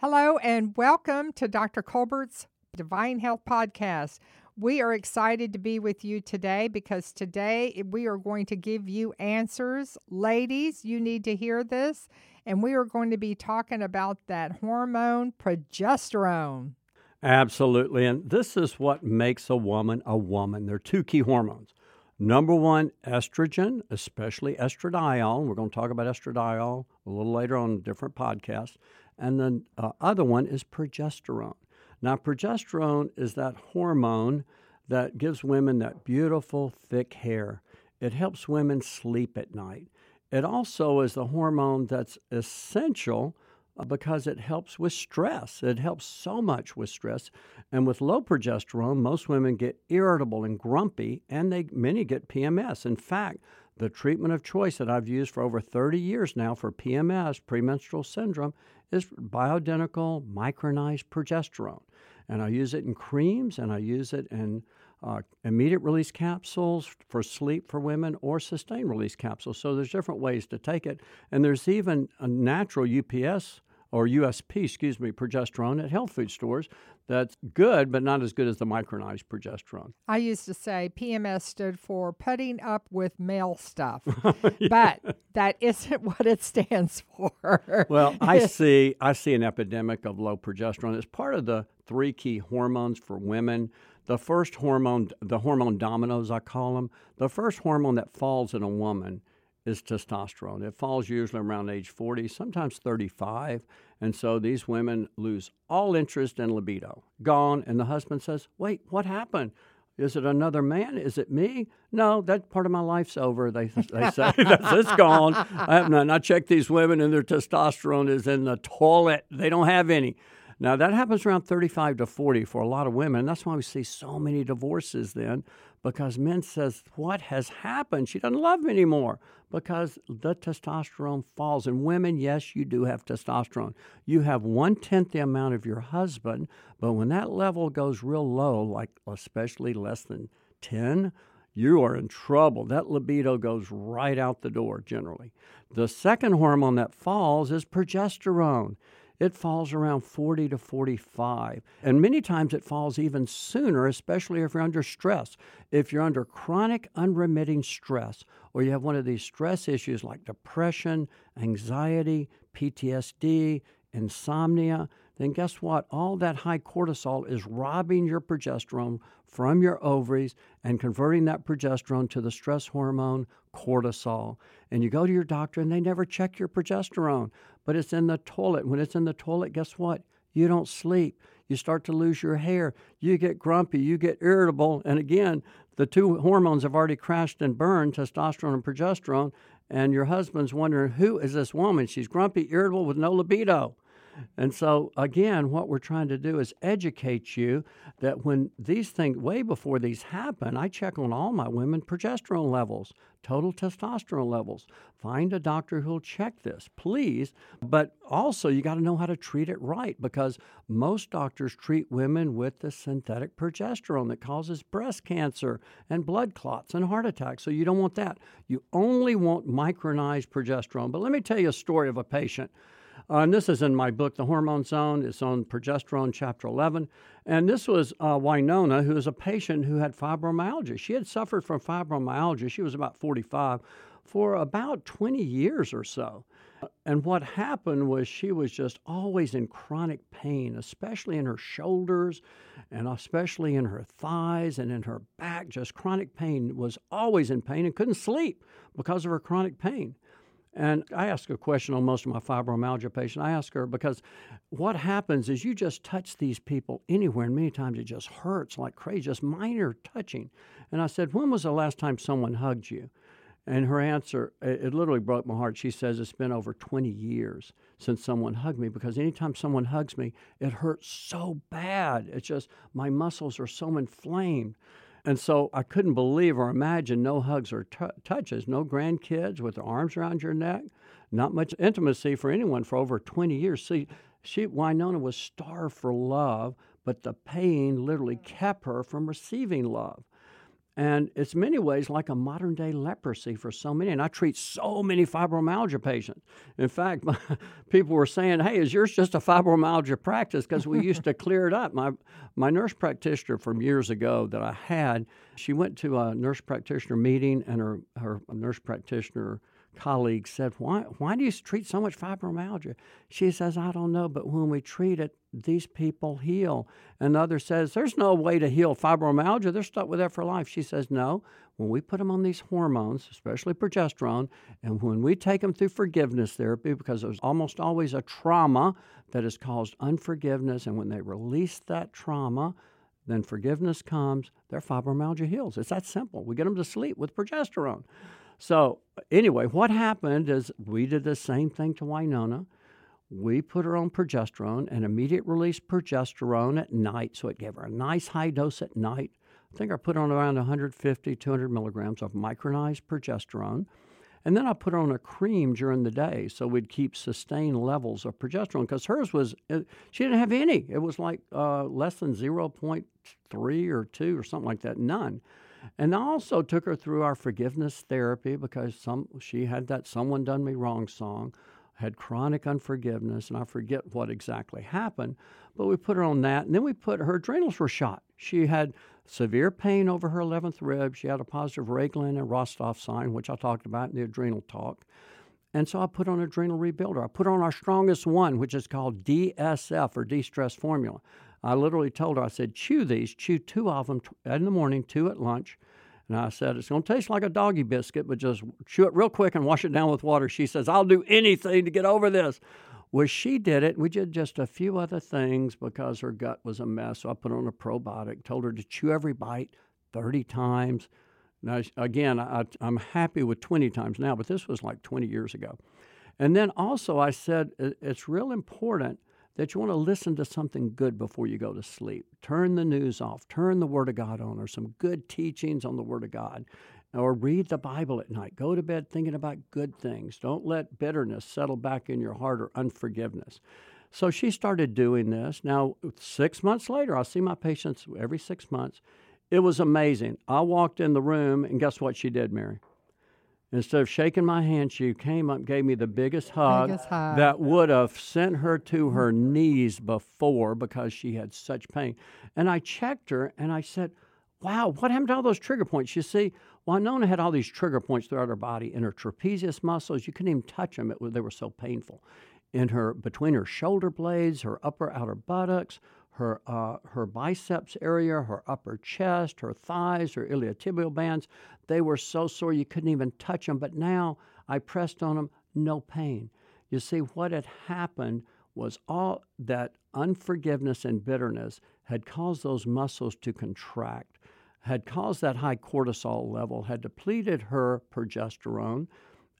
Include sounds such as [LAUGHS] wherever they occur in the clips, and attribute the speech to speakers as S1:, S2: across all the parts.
S1: Hello, and welcome to Dr. Colbert's Divine Health Podcast. We are excited to be with you today because today we are going to give you answers. Ladies, you need to hear this. And we are going to be talking about that hormone progesterone.
S2: Absolutely. And this is what makes a woman a woman. There are two key hormones. Number one, estrogen, especially estradiol. We're going to talk about estradiol a little later on a different podcast. And the uh, other one is progesterone. Now, progesterone is that hormone that gives women that beautiful, thick hair. It helps women sleep at night. It also is the hormone that's essential uh, because it helps with stress. It helps so much with stress. And with low progesterone, most women get irritable and grumpy, and they many get PMS. In fact, the treatment of choice that I've used for over 30 years now for PMS, premenstrual syndrome, is bioidentical micronized progesterone. And I use it in creams and I use it in uh, immediate release capsules for sleep for women or sustained release capsules. So there's different ways to take it. And there's even a natural UPS or USP, excuse me, progesterone at health food stores that's good, but not as good as the micronized progesterone.
S1: I used to say PMS stood for putting up with male stuff, [LAUGHS] oh, yeah. but that isn't what it stands for.
S2: well, [LAUGHS] I see I see an epidemic of low progesterone. It's part of the three key hormones for women. The first hormone, the hormone dominoes, I call them, the first hormone that falls in a woman is testosterone. It falls usually around age 40, sometimes 35. And so these women lose all interest in libido, gone. And the husband says, Wait, what happened? Is it another man? Is it me? No, that part of my life's over. They, they say [LAUGHS] it's gone. I have none. I check these women, and their testosterone is in the toilet. They don't have any. Now, that happens around 35 to 40 for a lot of women. That's why we see so many divorces then, because men says, what has happened? She doesn't love me anymore because the testosterone falls. And women, yes, you do have testosterone. You have one-tenth the amount of your husband, but when that level goes real low, like especially less than 10, you are in trouble. That libido goes right out the door generally. The second hormone that falls is progesterone it falls around 40 to 45. And many times it falls even sooner, especially if you're under stress. If you're under chronic, unremitting stress, or you have one of these stress issues like depression, anxiety, PTSD, insomnia, then guess what? All that high cortisol is robbing your progesterone from your ovaries and converting that progesterone to the stress hormone cortisol. And you go to your doctor and they never check your progesterone, but it's in the toilet. When it's in the toilet, guess what? You don't sleep. You start to lose your hair. You get grumpy. You get irritable. And again, the two hormones have already crashed and burned testosterone and progesterone. And your husband's wondering, who is this woman? She's grumpy, irritable, with no libido. And so, again, what we're trying to do is educate you that when these things, way before these happen, I check on all my women progesterone levels, total testosterone levels. Find a doctor who'll check this, please. But also, you got to know how to treat it right because most doctors treat women with the synthetic progesterone that causes breast cancer and blood clots and heart attacks. So, you don't want that. You only want micronized progesterone. But let me tell you a story of a patient uh, and this is in my book, The Hormone Zone. It's on progesterone, chapter 11. And this was uh, Winona, who is a patient who had fibromyalgia. She had suffered from fibromyalgia. She was about 45 for about 20 years or so. And what happened was she was just always in chronic pain, especially in her shoulders and especially in her thighs and in her back. Just chronic pain was always in pain and couldn't sleep because of her chronic pain. And I ask a question on most of my fibromyalgia patients. I ask her because what happens is you just touch these people anywhere, and many times it just hurts like crazy, just minor touching. And I said, When was the last time someone hugged you? And her answer, it, it literally broke my heart. She says, It's been over 20 years since someone hugged me because anytime someone hugs me, it hurts so bad. It's just my muscles are so inflamed. And so I couldn't believe or imagine no hugs or t- touches, no grandkids with their arms around your neck, not much intimacy for anyone for over 20 years. See, she, Winona was starved for love, but the pain literally kept her from receiving love. And it's many ways like a modern day leprosy for so many. And I treat so many fibromyalgia patients. In fact, my, [LAUGHS] people were saying, hey, is yours just a fibromyalgia practice? Because we used to [LAUGHS] clear it up. My, my nurse practitioner from years ago that I had, she went to a nurse practitioner meeting, and her, her nurse practitioner colleague said, why, why do you treat so much fibromyalgia? She says, I don't know, but when we treat it, these people heal. Another says, There's no way to heal fibromyalgia. They're stuck with that for life. She says, No. When we put them on these hormones, especially progesterone, and when we take them through forgiveness therapy, because there's almost always a trauma that has caused unforgiveness, and when they release that trauma, then forgiveness comes, their fibromyalgia heals. It's that simple. We get them to sleep with progesterone. So, anyway, what happened is we did the same thing to Winona we put her on progesterone and immediate release progesterone at night. So it gave her a nice high dose at night. I think I put on around 150, 200 milligrams of micronized progesterone. And then I put on a cream during the day so we'd keep sustained levels of progesterone because hers was, uh, she didn't have any. It was like uh, less than 0.3 or 2 or something like that, none. And I also took her through our forgiveness therapy because some she had that someone done me wrong song had chronic unforgiveness, and I forget what exactly happened, but we put her on that. And then we put her adrenals were shot. She had severe pain over her 11th rib. She had a positive Ragland and Rogoff sign, which I talked about in the adrenal talk. And so I put on adrenal rebuilder. I put on our strongest one, which is called DSF or D stress formula. I literally told her, I said, chew these, chew two of them in the morning, two at lunch. And I said, It's going to taste like a doggy biscuit, but just chew it real quick and wash it down with water. She says, I'll do anything to get over this. Well, she did it. We did just a few other things because her gut was a mess. So I put on a probiotic, told her to chew every bite 30 times. Now, again, I, am happy with 20 times now, but this was like 20 years ago. And then also, I said it's real important that you want to listen to something good before you go to sleep. Turn the news off, turn the Word of God on, or some good teachings on the Word of God, or read the Bible at night. Go to bed thinking about good things. Don't let bitterness settle back in your heart or unforgiveness. So she started doing this. Now, six months later, I see my patients every six months. It was amazing. I walked in the room, and guess what she did, Mary? Instead of shaking my hand, she came up, gave me the biggest hug,
S1: biggest hug.
S2: that would have sent her to her knees before because she had such pain. And I checked her and I said, Wow, what happened to all those trigger points? You see, Winona had all these trigger points throughout her body. In her trapezius muscles, you couldn't even touch them, it, they were so painful. In her, between her shoulder blades, her upper outer buttocks, her, uh, her biceps area, her upper chest, her thighs, her iliotibial bands. They were so sore you couldn't even touch them. But now I pressed on them, no pain. You see, what had happened was all that unforgiveness and bitterness had caused those muscles to contract, had caused that high cortisol level, had depleted her progesterone,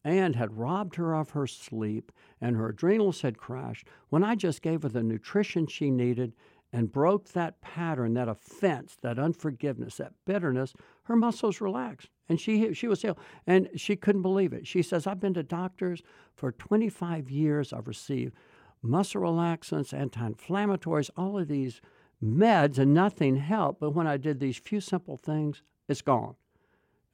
S2: and had robbed her of her sleep, and her adrenals had crashed. When I just gave her the nutrition she needed and broke that pattern, that offense, that unforgiveness, that bitterness, her muscles relaxed. And she, she was healed. And she couldn't believe it. She says, I've been to doctors for 25 years. I've received muscle relaxants, anti inflammatories, all of these meds, and nothing helped. But when I did these few simple things, it's gone.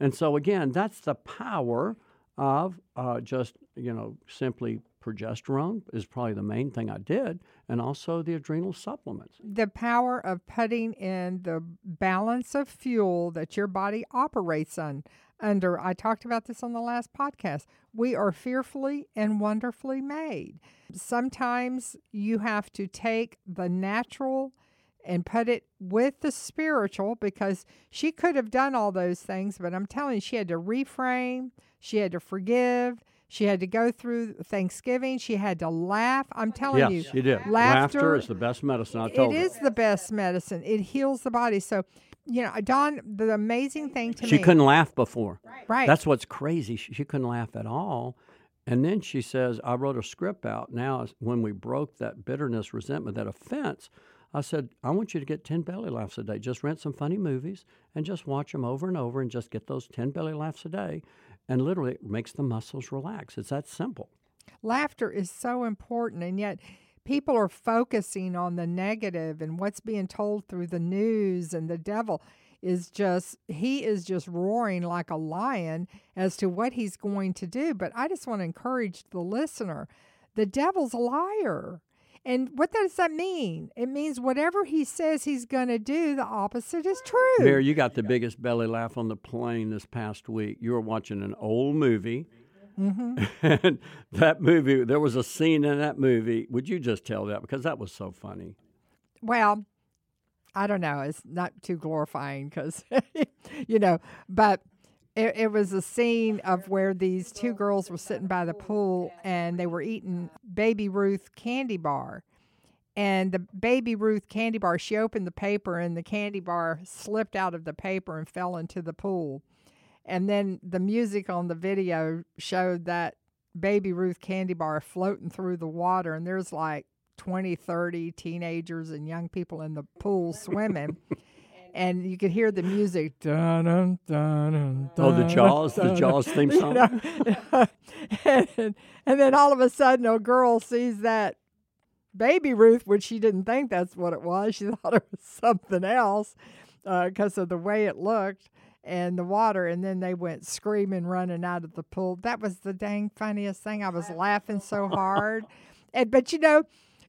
S2: And so, again, that's the power of uh, just, you know, simply progesterone is probably the main thing I did, and also the adrenal supplements.
S1: The power of putting in the balance of fuel that your body operates on under. I talked about this on the last podcast. We are fearfully and wonderfully made. Sometimes you have to take the natural and put it with the spiritual because she could have done all those things, but I'm telling you, she had to reframe, she had to forgive, she had to go through Thanksgiving. She had to laugh. I'm telling
S2: yes,
S1: you.
S2: She did.
S1: Laughter,
S2: laughter, is the best medicine. I told
S1: It
S2: her.
S1: is the best medicine. It heals the body. So, you know, Don, the amazing thing to
S2: she
S1: me.
S2: She couldn't laugh before.
S1: Right.
S2: That's what's crazy. She, she couldn't laugh at all. And then she says, I wrote a script out. Now, when we broke that bitterness, resentment, that offense, I said, I want you to get 10 belly laughs a day. Just rent some funny movies and just watch them over and over and just get those 10 belly laughs a day and literally it makes the muscles relax. It's that simple.
S1: Laughter is so important, and yet people are focusing on the negative and what's being told through the news and the devil. is just he is just roaring like a lion as to what he's going to do. But I just want to encourage the listener. The devil's a liar. And what does that mean? It means whatever he says he's going to do, the opposite is true.
S2: Mary, you got the biggest belly laugh on the plane this past week. You were watching an old movie.
S1: Mm-hmm. [LAUGHS]
S2: and that movie, there was a scene in that movie. Would you just tell that? Because that was so funny.
S1: Well, I don't know. It's not too glorifying because, [LAUGHS] you know, but it, it was a scene of where these two girls were sitting by the pool and they were eating Baby Ruth candy bar. And the Baby Ruth candy bar, she opened the paper and the candy bar slipped out of the paper and fell into the pool. And then the music on the video showed that Baby Ruth candy bar floating through the water. And there's like 20, 30 teenagers and young people in the pool [LAUGHS] swimming. And you could hear the music. Dun, dun, dun,
S2: oh, the Jaws, the Jaws theme [LAUGHS] song. You
S1: know? [LAUGHS] and, and then all of a sudden, a girl sees that baby Ruth, which she didn't think that's what it was. She [LAUGHS] thought it was something else because uh, of the way it looked and the water. And then they went screaming, running out of the pool. That was the dang funniest thing. I was laughing so hard. And, but you know,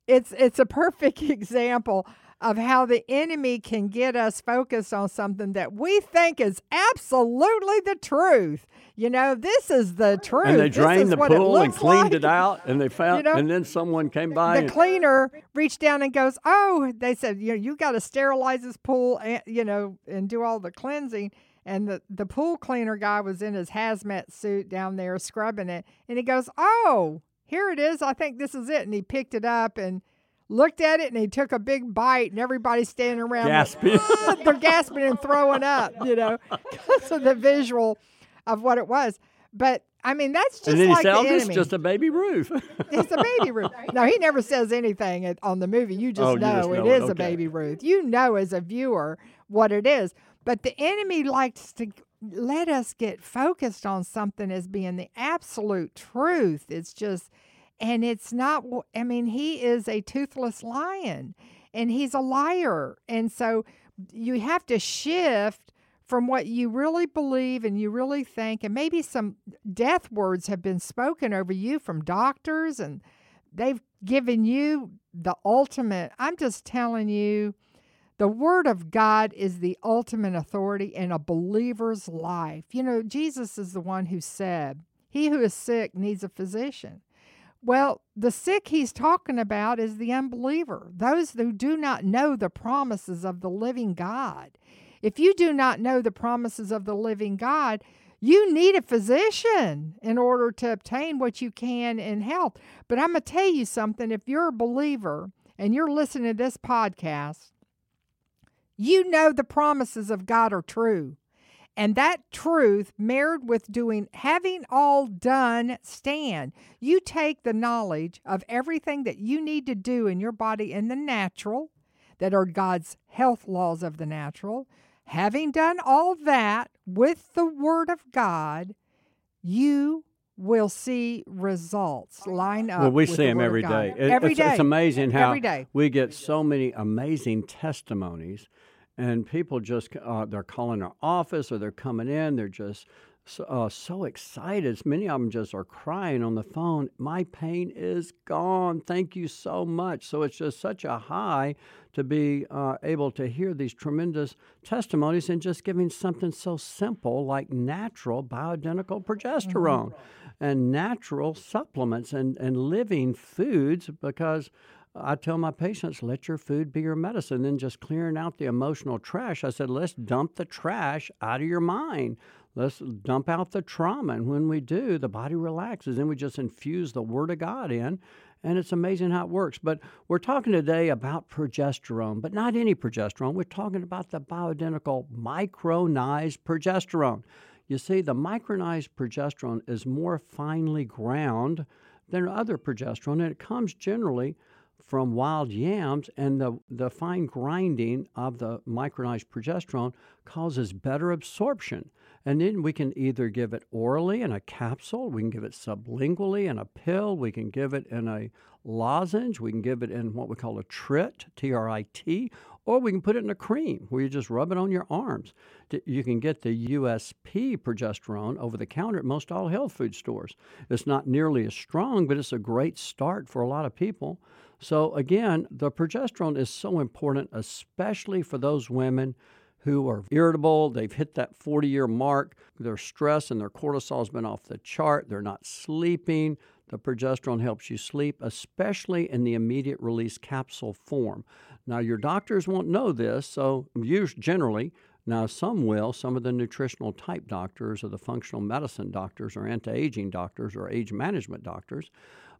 S1: it's it's a perfect [LAUGHS] example of how the enemy can get us focused on something that we think is absolutely the truth. You know, this is the truth.
S2: And they drained the pool and cleaned
S1: like.
S2: it out, and they [LAUGHS] found. You know, and then someone came by.
S1: The cleaner reached down and goes, "Oh," they said, "You know, you got to sterilize this pool, and you know, and do all the cleansing." And the, the pool cleaner guy was in his hazmat suit down there scrubbing it. And he goes, Oh, here it is. I think this is it. And he picked it up and looked at it and he took a big bite and everybody's standing around
S2: gasping.
S1: Like, they're gasping and throwing up, you know, [LAUGHS] because of the visual of what it was. But I mean, that's just
S2: and then
S1: like
S2: he said,
S1: the enemy.
S2: just a baby Ruth. [LAUGHS]
S1: it's a baby Ruth. No, he never says anything on the movie. You just
S2: oh,
S1: know
S2: you just know
S1: is
S2: it. Okay.
S1: a baby Ruth. You know as a viewer what it is. But the enemy likes to let us get focused on something as being the absolute truth. It's just, and it's not, I mean, he is a toothless lion and he's a liar. And so you have to shift from what you really believe and you really think, and maybe some death words have been spoken over you from doctors and they've given you the ultimate. I'm just telling you the Word of God is the ultimate authority in a believer's life. You know, Jesus is the one who said, He who is sick needs a physician. Well, the sick he's talking about is the unbeliever, those who do not know the promises of the living God. If you do not know the promises of the living God, you need a physician in order to obtain what you can in health. But I'm going to tell you something if you're a believer and you're listening to this podcast, you know the promises of God are true. And that truth, married with doing, having all done, stand. You take the knowledge of everything that you need to do in your body in the natural, that are God's health laws of the natural. Having done all that with the Word of God, you will see results line up.
S2: Well, we
S1: with
S2: see
S1: the
S2: them
S1: Word of
S2: every
S1: God.
S2: day. It-
S1: Every
S2: it's,
S1: day.
S2: it's amazing how
S1: Every day.
S2: we get so many amazing testimonies, and people just uh, they're calling our office or they're coming in. They're just so, uh, so excited. Many of them just are crying on the phone. My pain is gone. Thank you so much. So it's just such a high to be uh, able to hear these tremendous testimonies and just giving something so simple like natural bioidentical progesterone and natural supplements and, and living foods because I tell my patients, let your food be your medicine. Then just clearing out the emotional trash. I said, let's dump the trash out of your mind. Let's dump out the trauma. And when we do, the body relaxes. Then we just infuse the Word of God in. And it's amazing how it works. But we're talking today about progesterone, but not any progesterone. We're talking about the bioidentical micronized progesterone. You see, the micronized progesterone is more finely ground than other progesterone, and it comes generally from wild yams, and the, the fine grinding of the micronized progesterone causes better absorption. And then we can either give it orally in a capsule, we can give it sublingually in a pill, we can give it in a lozenge, we can give it in what we call a trit, T R I T, or we can put it in a cream where you just rub it on your arms. You can get the USP progesterone over the counter at most all health food stores. It's not nearly as strong, but it's a great start for a lot of people. So, again, the progesterone is so important, especially for those women who are irritable. They've hit that 40 year mark. Their stress and their cortisol has been off the chart. They're not sleeping. The progesterone helps you sleep, especially in the immediate release capsule form. Now, your doctors won't know this, so use generally, now some will, some of the nutritional type doctors or the functional medicine doctors or anti aging doctors or age management doctors.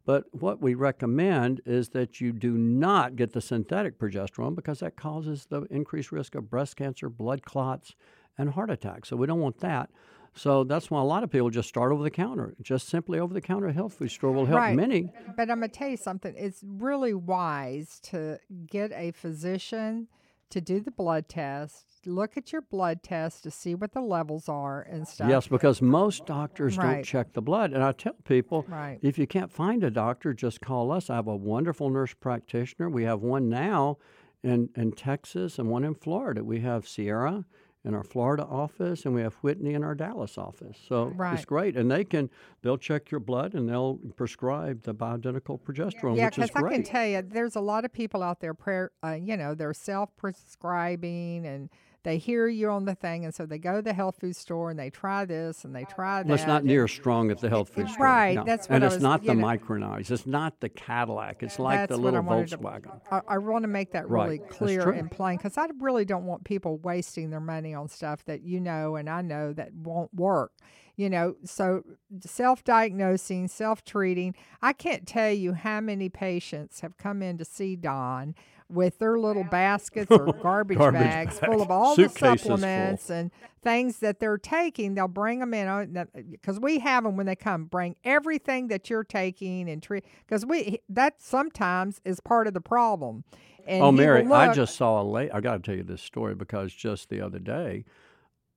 S2: But what we recommend is that you do not get the synthetic progesterone because that causes the increased risk of breast cancer, blood clots, and heart attacks. So we don't want that. So that's why a lot of people just start over the counter. Just simply over the counter health food store will help
S1: Right.
S2: many.
S1: But I'm going to tell you something. It's really wise to get a physician to do the blood test, look at your blood test to see what the levels are and stuff.
S2: Yes, because most doctors don't check the blood. And I tell people
S1: Right.
S2: if you can't find a doctor, just call us. I have a wonderful nurse practitioner. We have one now in, in Texas and one in Florida. We have Sierra in our Florida office and we have Whitney in our Dallas office. So it's great. And they can they'll check your blood and they'll prescribe the bioidentical progesterone,
S1: Yeah,
S2: which is
S1: because I can tell you, there's a lot of people out there, prayer, uh, you know, they're self-prescribing and they hear you're on the thing, and so they go to the health food store and they try this and they try that.
S2: Well, it's not near as strong at the health food store.
S1: Right,
S2: no.
S1: that's what
S2: and
S1: I
S2: it's
S1: was-
S2: not the
S1: know.
S2: micronized. It's not the Cadillac. It's like
S1: That's
S2: the
S1: what I
S2: little
S1: wanted to-
S2: Volkswagen.
S1: I, I want to make that really
S2: that's
S1: clear and plain because I really don't want people wasting their money on stuff that you know and I know that won't work. You know, so self diagnosing, self treating. I can't tell you how many patients have come in to see Don with their little baskets or [LAUGHS] garbage,
S2: Garbage
S1: bags full of all the
S2: suitcases full.
S1: supplements and things that they're taking. They'll bring them in because we have them when they come. Bring everything that you're taking and treat because we that sometimes is part of the problem. And
S2: oh,
S1: he will
S2: Mary, I just saw a late. I got to tell you this story because just the other day,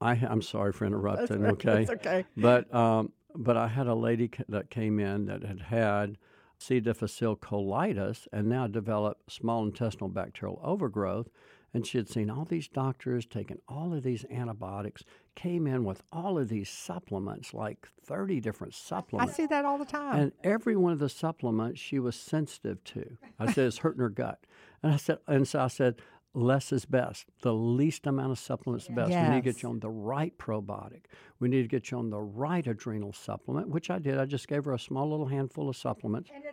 S2: I I'm sorry for interrupting. okay,
S1: It's okay.
S2: but um, but I had a lady ca- that came in that had had C. difficile colitis and now developed small intestinal bacterial overgrowth. And she had seen all these doctors taking all of these antibiotics, came in with all of these supplements, like 30 different supplements.
S1: I see that all the time.
S2: And every one of the supplements she was sensitive to. I said it's hurting her gut, and I said, and so I said, less is best. The least amount of supplements is best. We need to get you on the right probiotic. We need to get you on the right adrenal supplement, which I did. I just gave her a small little handful of supplements, and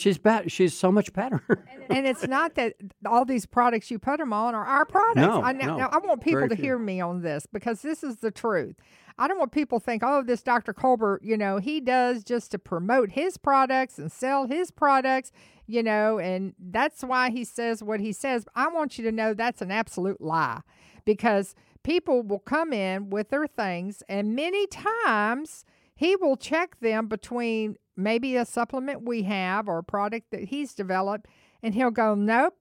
S2: she's better. She's so much better.
S1: and it's not that all these products you put them on are our products.
S2: No,
S1: I,
S2: no,
S1: now, I want people
S2: very
S1: to hear me on this because this is the truth. I don't want people to think, oh, this Dr. Colbert, you know, he does just to promote his products and sell his products, you know, and that's why he says what he says. I want you to know that's an absolute lie because people will come in with their things, and many times he will check them between maybe a supplement we have or a product that he's developed, and he'll go, Nope,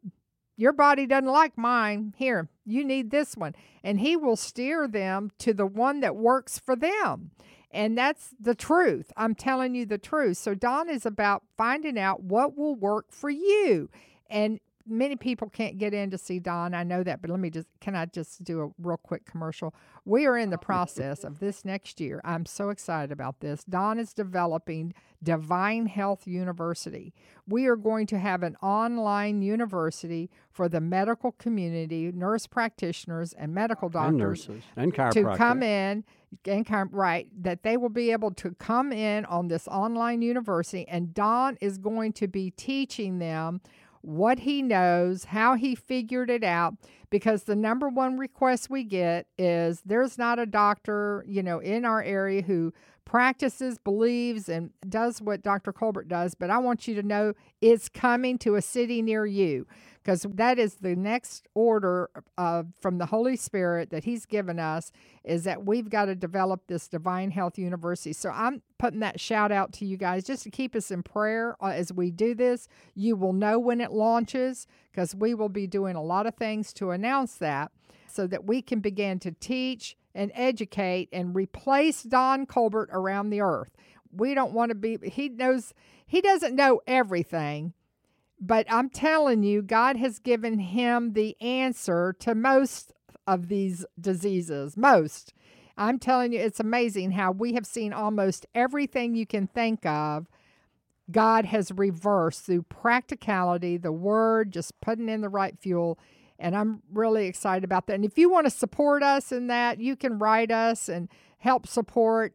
S1: your body doesn't like mine. Here, you need this one. And he will steer them to the one that works for them. And that's the truth. I'm telling you the truth. So, Don is about finding out what will work for you. And many people can't get in to see Don. I know that, but let me just, can I just do a real quick commercial? We are in the process of this next year. I'm so excited about this. Don is developing Divine Health University. We are going to have an online university for the medical community, nurse practitioners, and medical doctors and
S2: nurses and chiropractors to
S1: come in and come right that they will be able to come in on this online university and Don is going to be teaching them what he knows, how he figured it out because the number one request we get is there's not a doctor, you know, in our area who practices, believes, and does what Dr. Colbert does, but I want you to know it's coming to a city near you because that is the next order uh, from the Holy Spirit that He's given us is that we've got to develop this Divine Health University. So I'm putting that shout out to you guys just to keep us in prayer uh, as we do this. You will know when it launches because we will be doing a lot of things to announce that so that we can begin to teach and educate and replace Don Colbert around the earth. We don't want to be, he knows, he doesn't know everything, but I'm telling you, God has given him the answer to most of these diseases. Most. I'm telling you, it's amazing how we have seen almost everything you can think of. God has reversed through practicality, the word, just putting in the right fuel and I'm really excited about that. And if you want to support us in that, you can write us and help support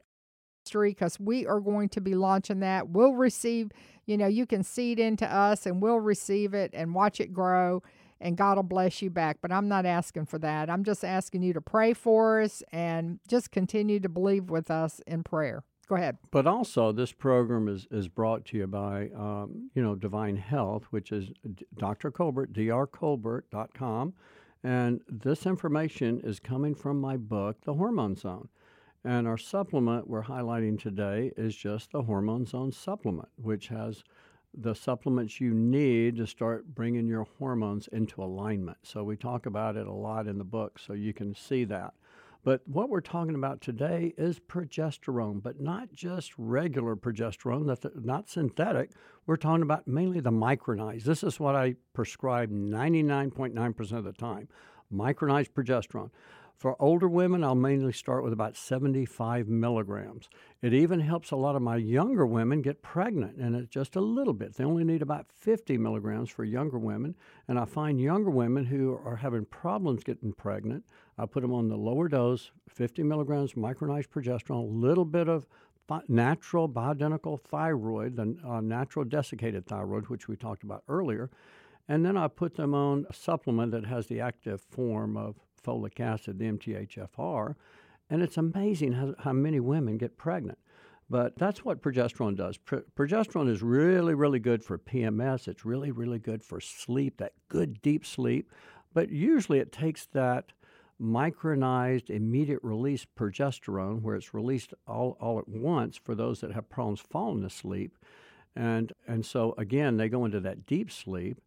S1: because we are going to be launching that. We'll receive, you know, you can seed into us and we'll receive it and watch it grow and God will bless you back. But I'm not asking for that. I'm just asking you to pray for us and just continue to believe with us in prayer. Go ahead.
S2: But also, this program is, is brought to you by, um, you know, Divine Health, which is Dr. Colbert, drcolbert.com. And this information is coming from my book, The Hormone Zone. And our supplement we're highlighting today is just the Hormone Zone supplement, which has the supplements you need to start bringing your hormones into alignment. So we talk about it a lot in the book, so you can see that. But what we're talking about today is progesterone, but not just regular progesterone, that's not synthetic. We're talking about mainly the micronized. This is what I prescribe 99.9% of the time micronized progesterone. For older women, I'll mainly start with about 75 milligrams. It even helps a lot of my younger women get pregnant, and it's just a little bit. They only need about 50 milligrams for younger women. And I find younger women who are having problems getting pregnant, I put them on the lower dose, 50 milligrams micronized progesterone, a little bit of natural bioidentical thyroid, the uh, natural desiccated thyroid, which we talked about earlier. And then I put them on a supplement that has the active form of folic acid, the MTHFR, and it's amazing how, how many women get pregnant. But that's what progesterone does. Pro- progesterone is really, really good for PMS. It's really, really good for sleep, that good deep sleep. But usually it takes that micronized immediate release progesterone, where it's released all, all at once for those that have problems falling asleep. And, and so, again, they go into that deep sleep.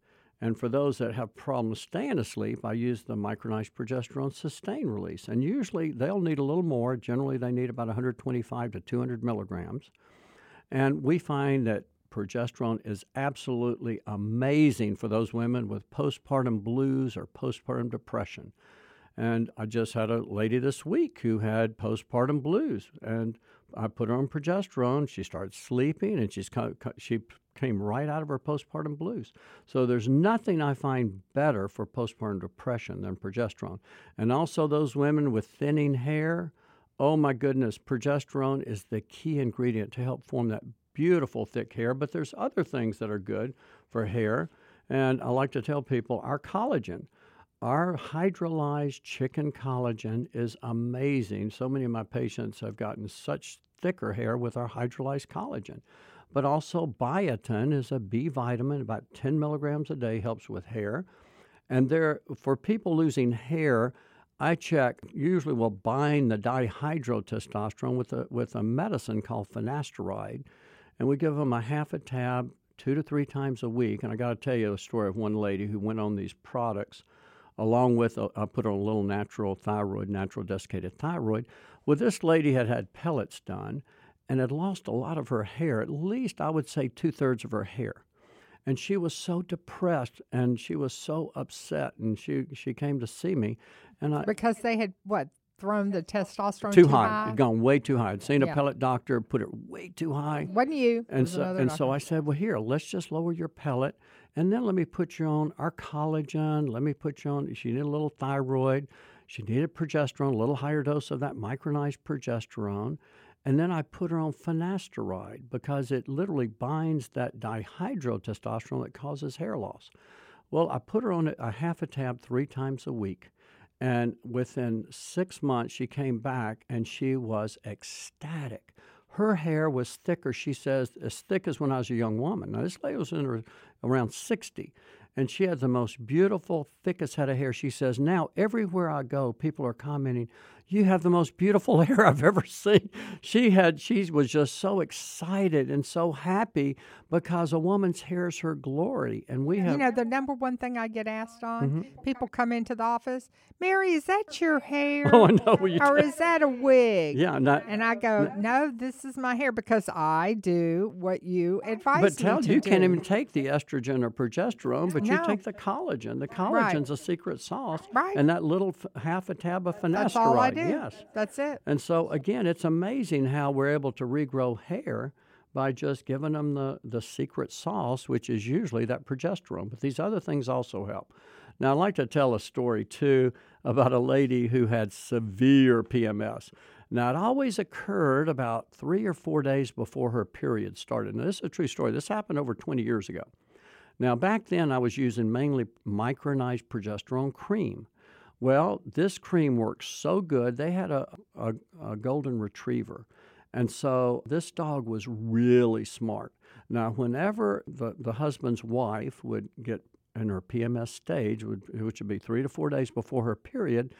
S2: And for those that have problems staying asleep, I use the micronized progesterone sustained release. And usually they'll need a little more. Generally, they need about 125 to 200 milligrams. And we find that progesterone is absolutely amazing for those women with postpartum blues or postpartum depression. And I just had a lady this week who had postpartum blues, and I put her on progesterone. She started sleeping, and she's she came right out of her postpartum blues. So there's nothing I find better for postpartum depression than progesterone. And also those women with thinning hair, oh my goodness, progesterone is the key ingredient to help form that beautiful thick hair. But there's other things that are good for hair. And I like to tell people our collagen. Our hydrolyzed chicken collagen is amazing. So many of my patients have gotten such thicker hair with our hydrolyzed collagen but also biotin is a B vitamin, about 10 milligrams a day, helps with hair. And there, for people losing hair, I check, usually will bind the dihydrotestosterone with a, with a medicine called finasteride. And we give them a half a tab two to three times a week. And I got to tell you a story of one lady who went on these products along with, a, I put on a little natural thyroid, natural desiccated thyroid. Well, this lady had had pellets done and had lost a lot of her hair, at least I would say two thirds of her hair. And she was so depressed and she was so upset. And she, she came to see me. and I,
S1: Because they had what? Thrown the testosterone
S2: too,
S1: too
S2: high.
S1: high.
S2: It'd gone way too high. I'd seen
S1: Yeah.
S2: a pellet doctor put it way too high.
S1: Wasn't you?
S2: And
S1: was
S2: so, and so. I said, well, here, let's just lower your pellet, and then let me put you on our collagen. Let me put you on. She needed a little thyroid. She needed progesterone, a little higher dose of that micronized progesterone. And then I put her on finasteride because it literally binds that dihydrotestosterone that causes hair loss. Well, I put her on a, half a tab three times a week. And within six months, she came back and she was ecstatic. Her hair was thicker, she says, as thick as when I was a young woman. Now, this lady was in her around 60, and she had the most beautiful, thickest head of hair. She says, Now, everywhere I go, people are commenting, you have the most beautiful [LAUGHS] hair I've ever seen. She had she was just so excited and so happy because a woman's hair is her glory. And we have
S1: You know, the number one thing I get asked on,
S2: Mm-hmm.
S1: people come into the office, Mary, is that your hair? [LAUGHS]
S2: Oh, I know you
S1: Or
S2: do.
S1: is that a wig?
S2: Yeah, not,
S1: And I go, no, this is my hair because I do what you advise
S2: but
S1: me
S2: tell
S1: to
S2: you
S1: do.
S2: can't even take the estrogen or progesterone, but you take the collagen. The collagen's a secret sauce,
S1: Right.
S2: and that little f- half a tab of finasteride.
S1: Do.
S2: Yes.
S1: That's it.
S2: And so again, it's amazing how we're able to regrow hair by just giving them the, the secret sauce, which is usually that progesterone. But these other things also help. Now, I'd like to tell a story too about a lady who had severe PMS. Now, it always occurred about three or four days before her period started. Now, this is a true story. This happened over 20 years ago. Now, back then, I was using mainly micronized progesterone cream. Well, this cream worked so good. They had a, a, a golden retriever. And so this dog was really smart. Now, whenever the, the husband's wife would get in her PMS stage, which would be three to four days before her period,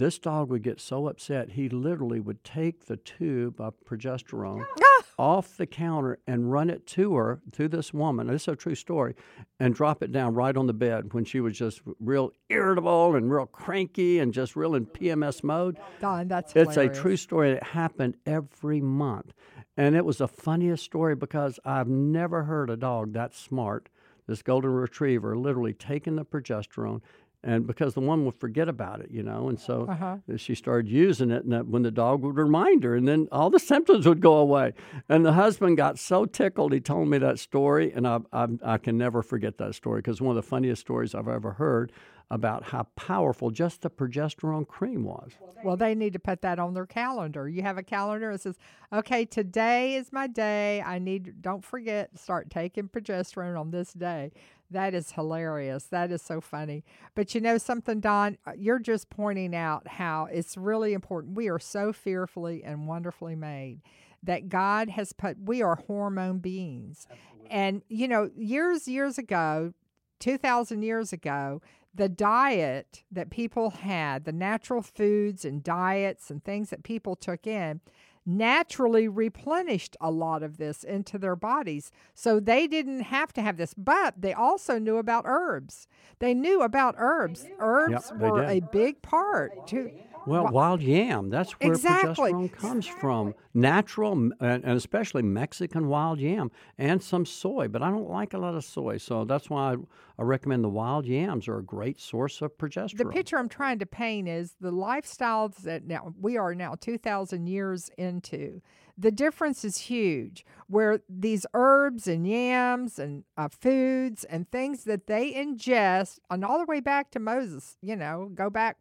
S2: this dog would get so upset he literally would take the tube of progesterone [LAUGHS] ah! off the counter and run it to her, to this woman. This is a true story, and drop it down right on the bed when she was just real irritable and real cranky and just real in PMS mode.
S1: Don, that's
S2: It's a true story. It happened every month. And it was the funniest story because I've never heard a dog that smart, this golden retriever, literally taking the progesterone. And because the woman would forget about it, you know, and so
S1: Uh-huh.
S2: she started using it, and that when the dog would remind her, and then all the [LAUGHS] symptoms would go away. And the husband got so tickled, he told me that story, and I, I, I can never forget that story because one of the funniest stories I've ever heard about how powerful just the progesterone cream was.
S1: Well, they need to put that on their calendar. You have a calendar that says, okay, today is my day. I need, don't forget, start taking progesterone on this day. That is hilarious. That is so funny. But you know something, Don? Uh, You're just pointing out how it's really important. We are so fearfully and wonderfully made that God has put, we are hormone beings. And, you know, years, years ago, 2,000 years ago, the diet that people had, the natural foods and diets and things that people took in, naturally replenished a lot of this into their bodies. So they didn't have to have this, but they also knew about herbs. They knew about herbs. Herbs
S2: they
S1: were a big part too.
S2: Well, wild yam, that's where
S1: Exactly.
S2: progesterone comes from. Natural, and, and especially Mexican wild yam and some soy, but I don't like a lot of soy. So that's why I, I recommend the wild yams are a great source of progesterone.
S1: The picture I'm trying to paint is the lifestyles that now we are now 2,000 years into. The difference is huge. Where these herbs and yams and uh, foods and things that they ingest, and all the way back to Moses, you know, go back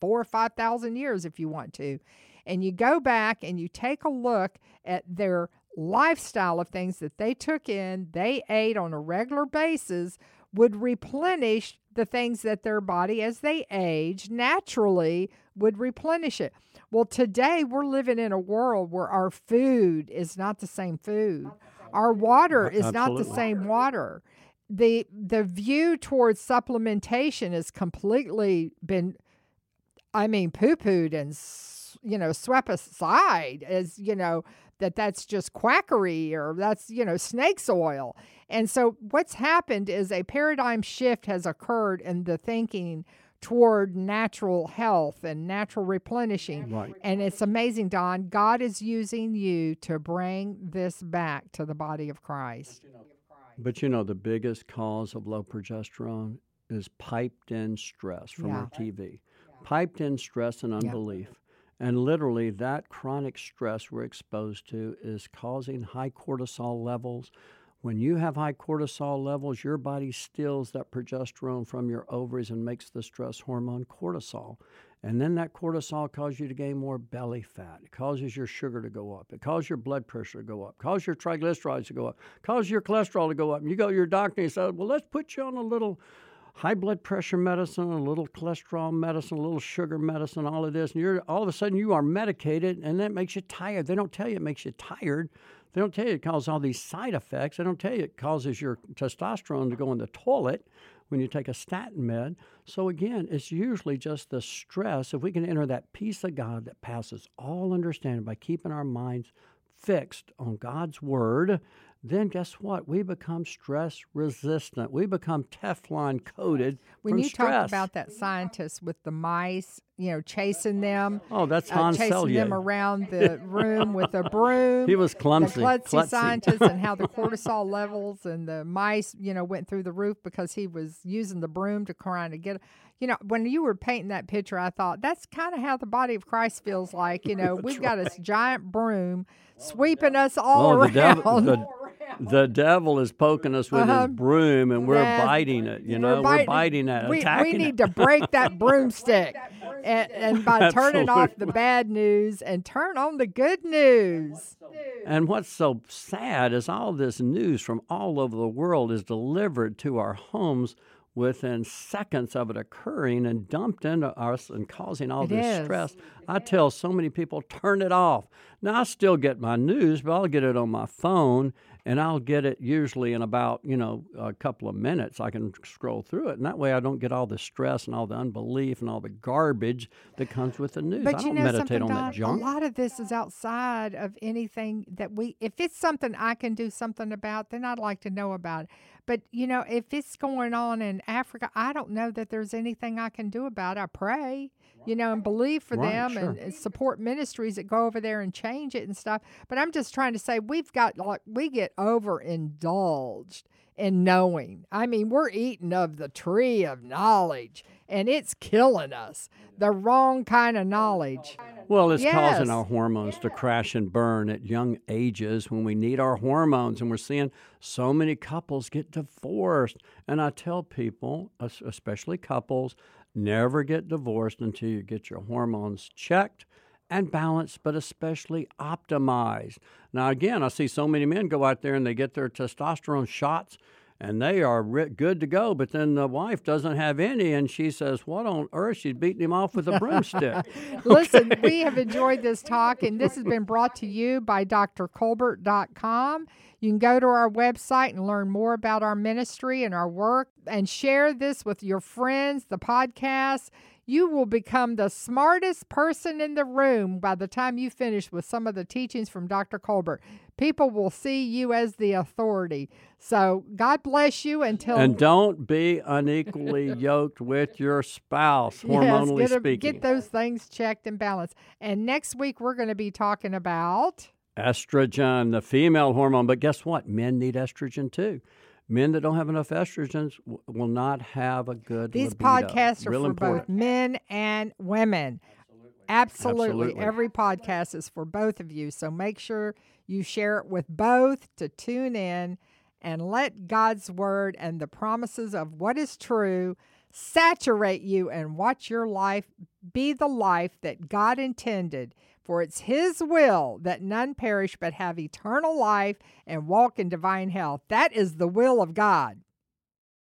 S1: four or five thousand years if you want to, and you go back and you take a look at their lifestyle of things that they took in, they ate on a regular basis, would replenish the things that their body, as they age, naturally would replenish it. Well, today we're living in a world where our food is not the same food. Our water is not the same water. The the view towards supplementation has completely been I mean, poo pooed and, you know, swept aside as, you know, that that's just quackery or that's, you know, snake's oil. And so what's happened is a paradigm shift has occurred in the thinking toward natural health and natural replenishing.
S2: Right.
S1: And it's amazing, Don. God is using you to bring this back to the body of Christ.
S2: But you know, the biggest cause of low progesterone is piped in stress from
S1: Yeah.
S2: our TV. Piped in stress and unbelief. And literally, that chronic stress we're exposed to is causing high cortisol levels. When you have high cortisol levels, your body steals that progesterone from your ovaries and makes the stress hormone cortisol. And then that cortisol causes you to gain more belly fat. It causes your sugar to go up. It causes your blood pressure to go up. It Causes your triglycerides to go up. It Causes your cholesterol to go up. And you go to your doctor and he says, Well, let's put you on a little high blood pressure medicine, a little cholesterol medicine, a little sugar medicine, all of this, and you're all of a sudden you are medicated, and that makes you tired. They don't tell you it makes you tired. They don't tell you it causes all these side effects. They don't tell you it causes your testosterone to go in the toilet when you take a statin med. So again, it's usually just the stress. If we can enter that peace of God that passes all understanding by keeping our minds fixed on God's word, then guess what? We become stress resistant. We become Teflon coated.
S1: When you
S2: stress.
S1: talked about that scientist with the mice, you know, chasing them.
S2: Oh, that's
S1: uh,
S2: Han
S1: chasing
S2: Selye.
S1: them around the room with a broom. [LAUGHS]
S2: He was clumsy.
S1: The klutzy,
S2: klutzy.
S1: scientist and how the [LAUGHS] cortisol levels and the mice, you know, went through the roof because he was using the broom to try to get. You know, when you were painting that picture, I thought that's kind of how the body of Christ feels like. You know, [LAUGHS] we've got a giant broom sweeping us all
S2: Oh,
S1: around.
S2: the devil, the, the devil is poking us with
S1: Uh-huh.
S2: his broom, and we're
S1: That's-
S2: biting it. You know, we're biting, at it,
S1: we,
S2: attacking
S1: we need
S2: it.
S1: to break that broomstick, and, and by [LAUGHS] turning off the bad news and turn on the good news.
S2: And what's so sad is all this news from all over the world is delivered to our homes within seconds of it occurring and dumped into us and causing all
S1: It
S2: this
S1: is.
S2: stress. I tell so many people, turn it off. Now, I still get my news, but I'll get it on my phone and I'll get it usually in about, you know, a couple of minutes. I can scroll through it. And that way I don't get all the stress and all the unbelief and all the garbage that comes with the news.
S1: But
S2: I
S1: you
S2: don't
S1: know
S2: meditate
S1: something,
S2: on
S1: Don?
S2: that junk.
S1: A lot of this is outside of anything that we. If it's something I can do something about, then I'd like to know about it. But you know, if it's going on in Africa, I don't know that there's anything I can do about. it. I pray, you know, and believe for
S2: Right,
S1: them
S2: sure.
S1: and, and support ministries that go over there and change it and stuff. But I'm just trying to say we've got like we get overindulged in knowing. I mean, we're eating of the tree of knowledge, and it's killing us. The wrong kind of knowledge.
S2: Well, it's
S1: Yes.
S2: causing our hormones to crash and burn at young ages when we need our hormones. And we're seeing so many couples get divorced. And I tell people, especially couples, never get divorced until you get your hormones checked and balanced, but especially optimized. Now, again, I see so many men go out there and they get their testosterone shots and they are good to go, but then the wife doesn't have any, and she says, What on earth? She's beating him off with a broomstick. [LAUGHS] [LAUGHS]
S1: Listen, we have enjoyed this talk, and this has been brought to you by drcolbert.com. You can go to our website and learn more about our ministry and our work and share this with your friends, the podcast. You will become the smartest person in the room by the time you finish with some of the teachings from Dr. Colbert. People will see you as the authority. So, God bless you until
S2: And don't be unequally [LAUGHS] yoked with your spouse,
S1: Yes,
S2: hormonally
S1: get, a-
S2: speaking.
S1: get those things checked and balanced. And next week we're going to be talking about
S2: estrogen, the female hormone. But guess what? Men need estrogen too. Men that don't have enough estrogens w- will not have a good
S1: these
S2: libido.
S1: podcasts are
S2: Real
S1: for
S2: important.
S1: both men and women. Absolutely.
S2: Absolutely.
S1: Every podcast is for both of you. So make sure you share it with both to tune in and let God's word and the promises of what is true saturate you and watch your life be the life that God intended. For it's His will that none perish but have eternal life and walk in divine health. That is the will of God.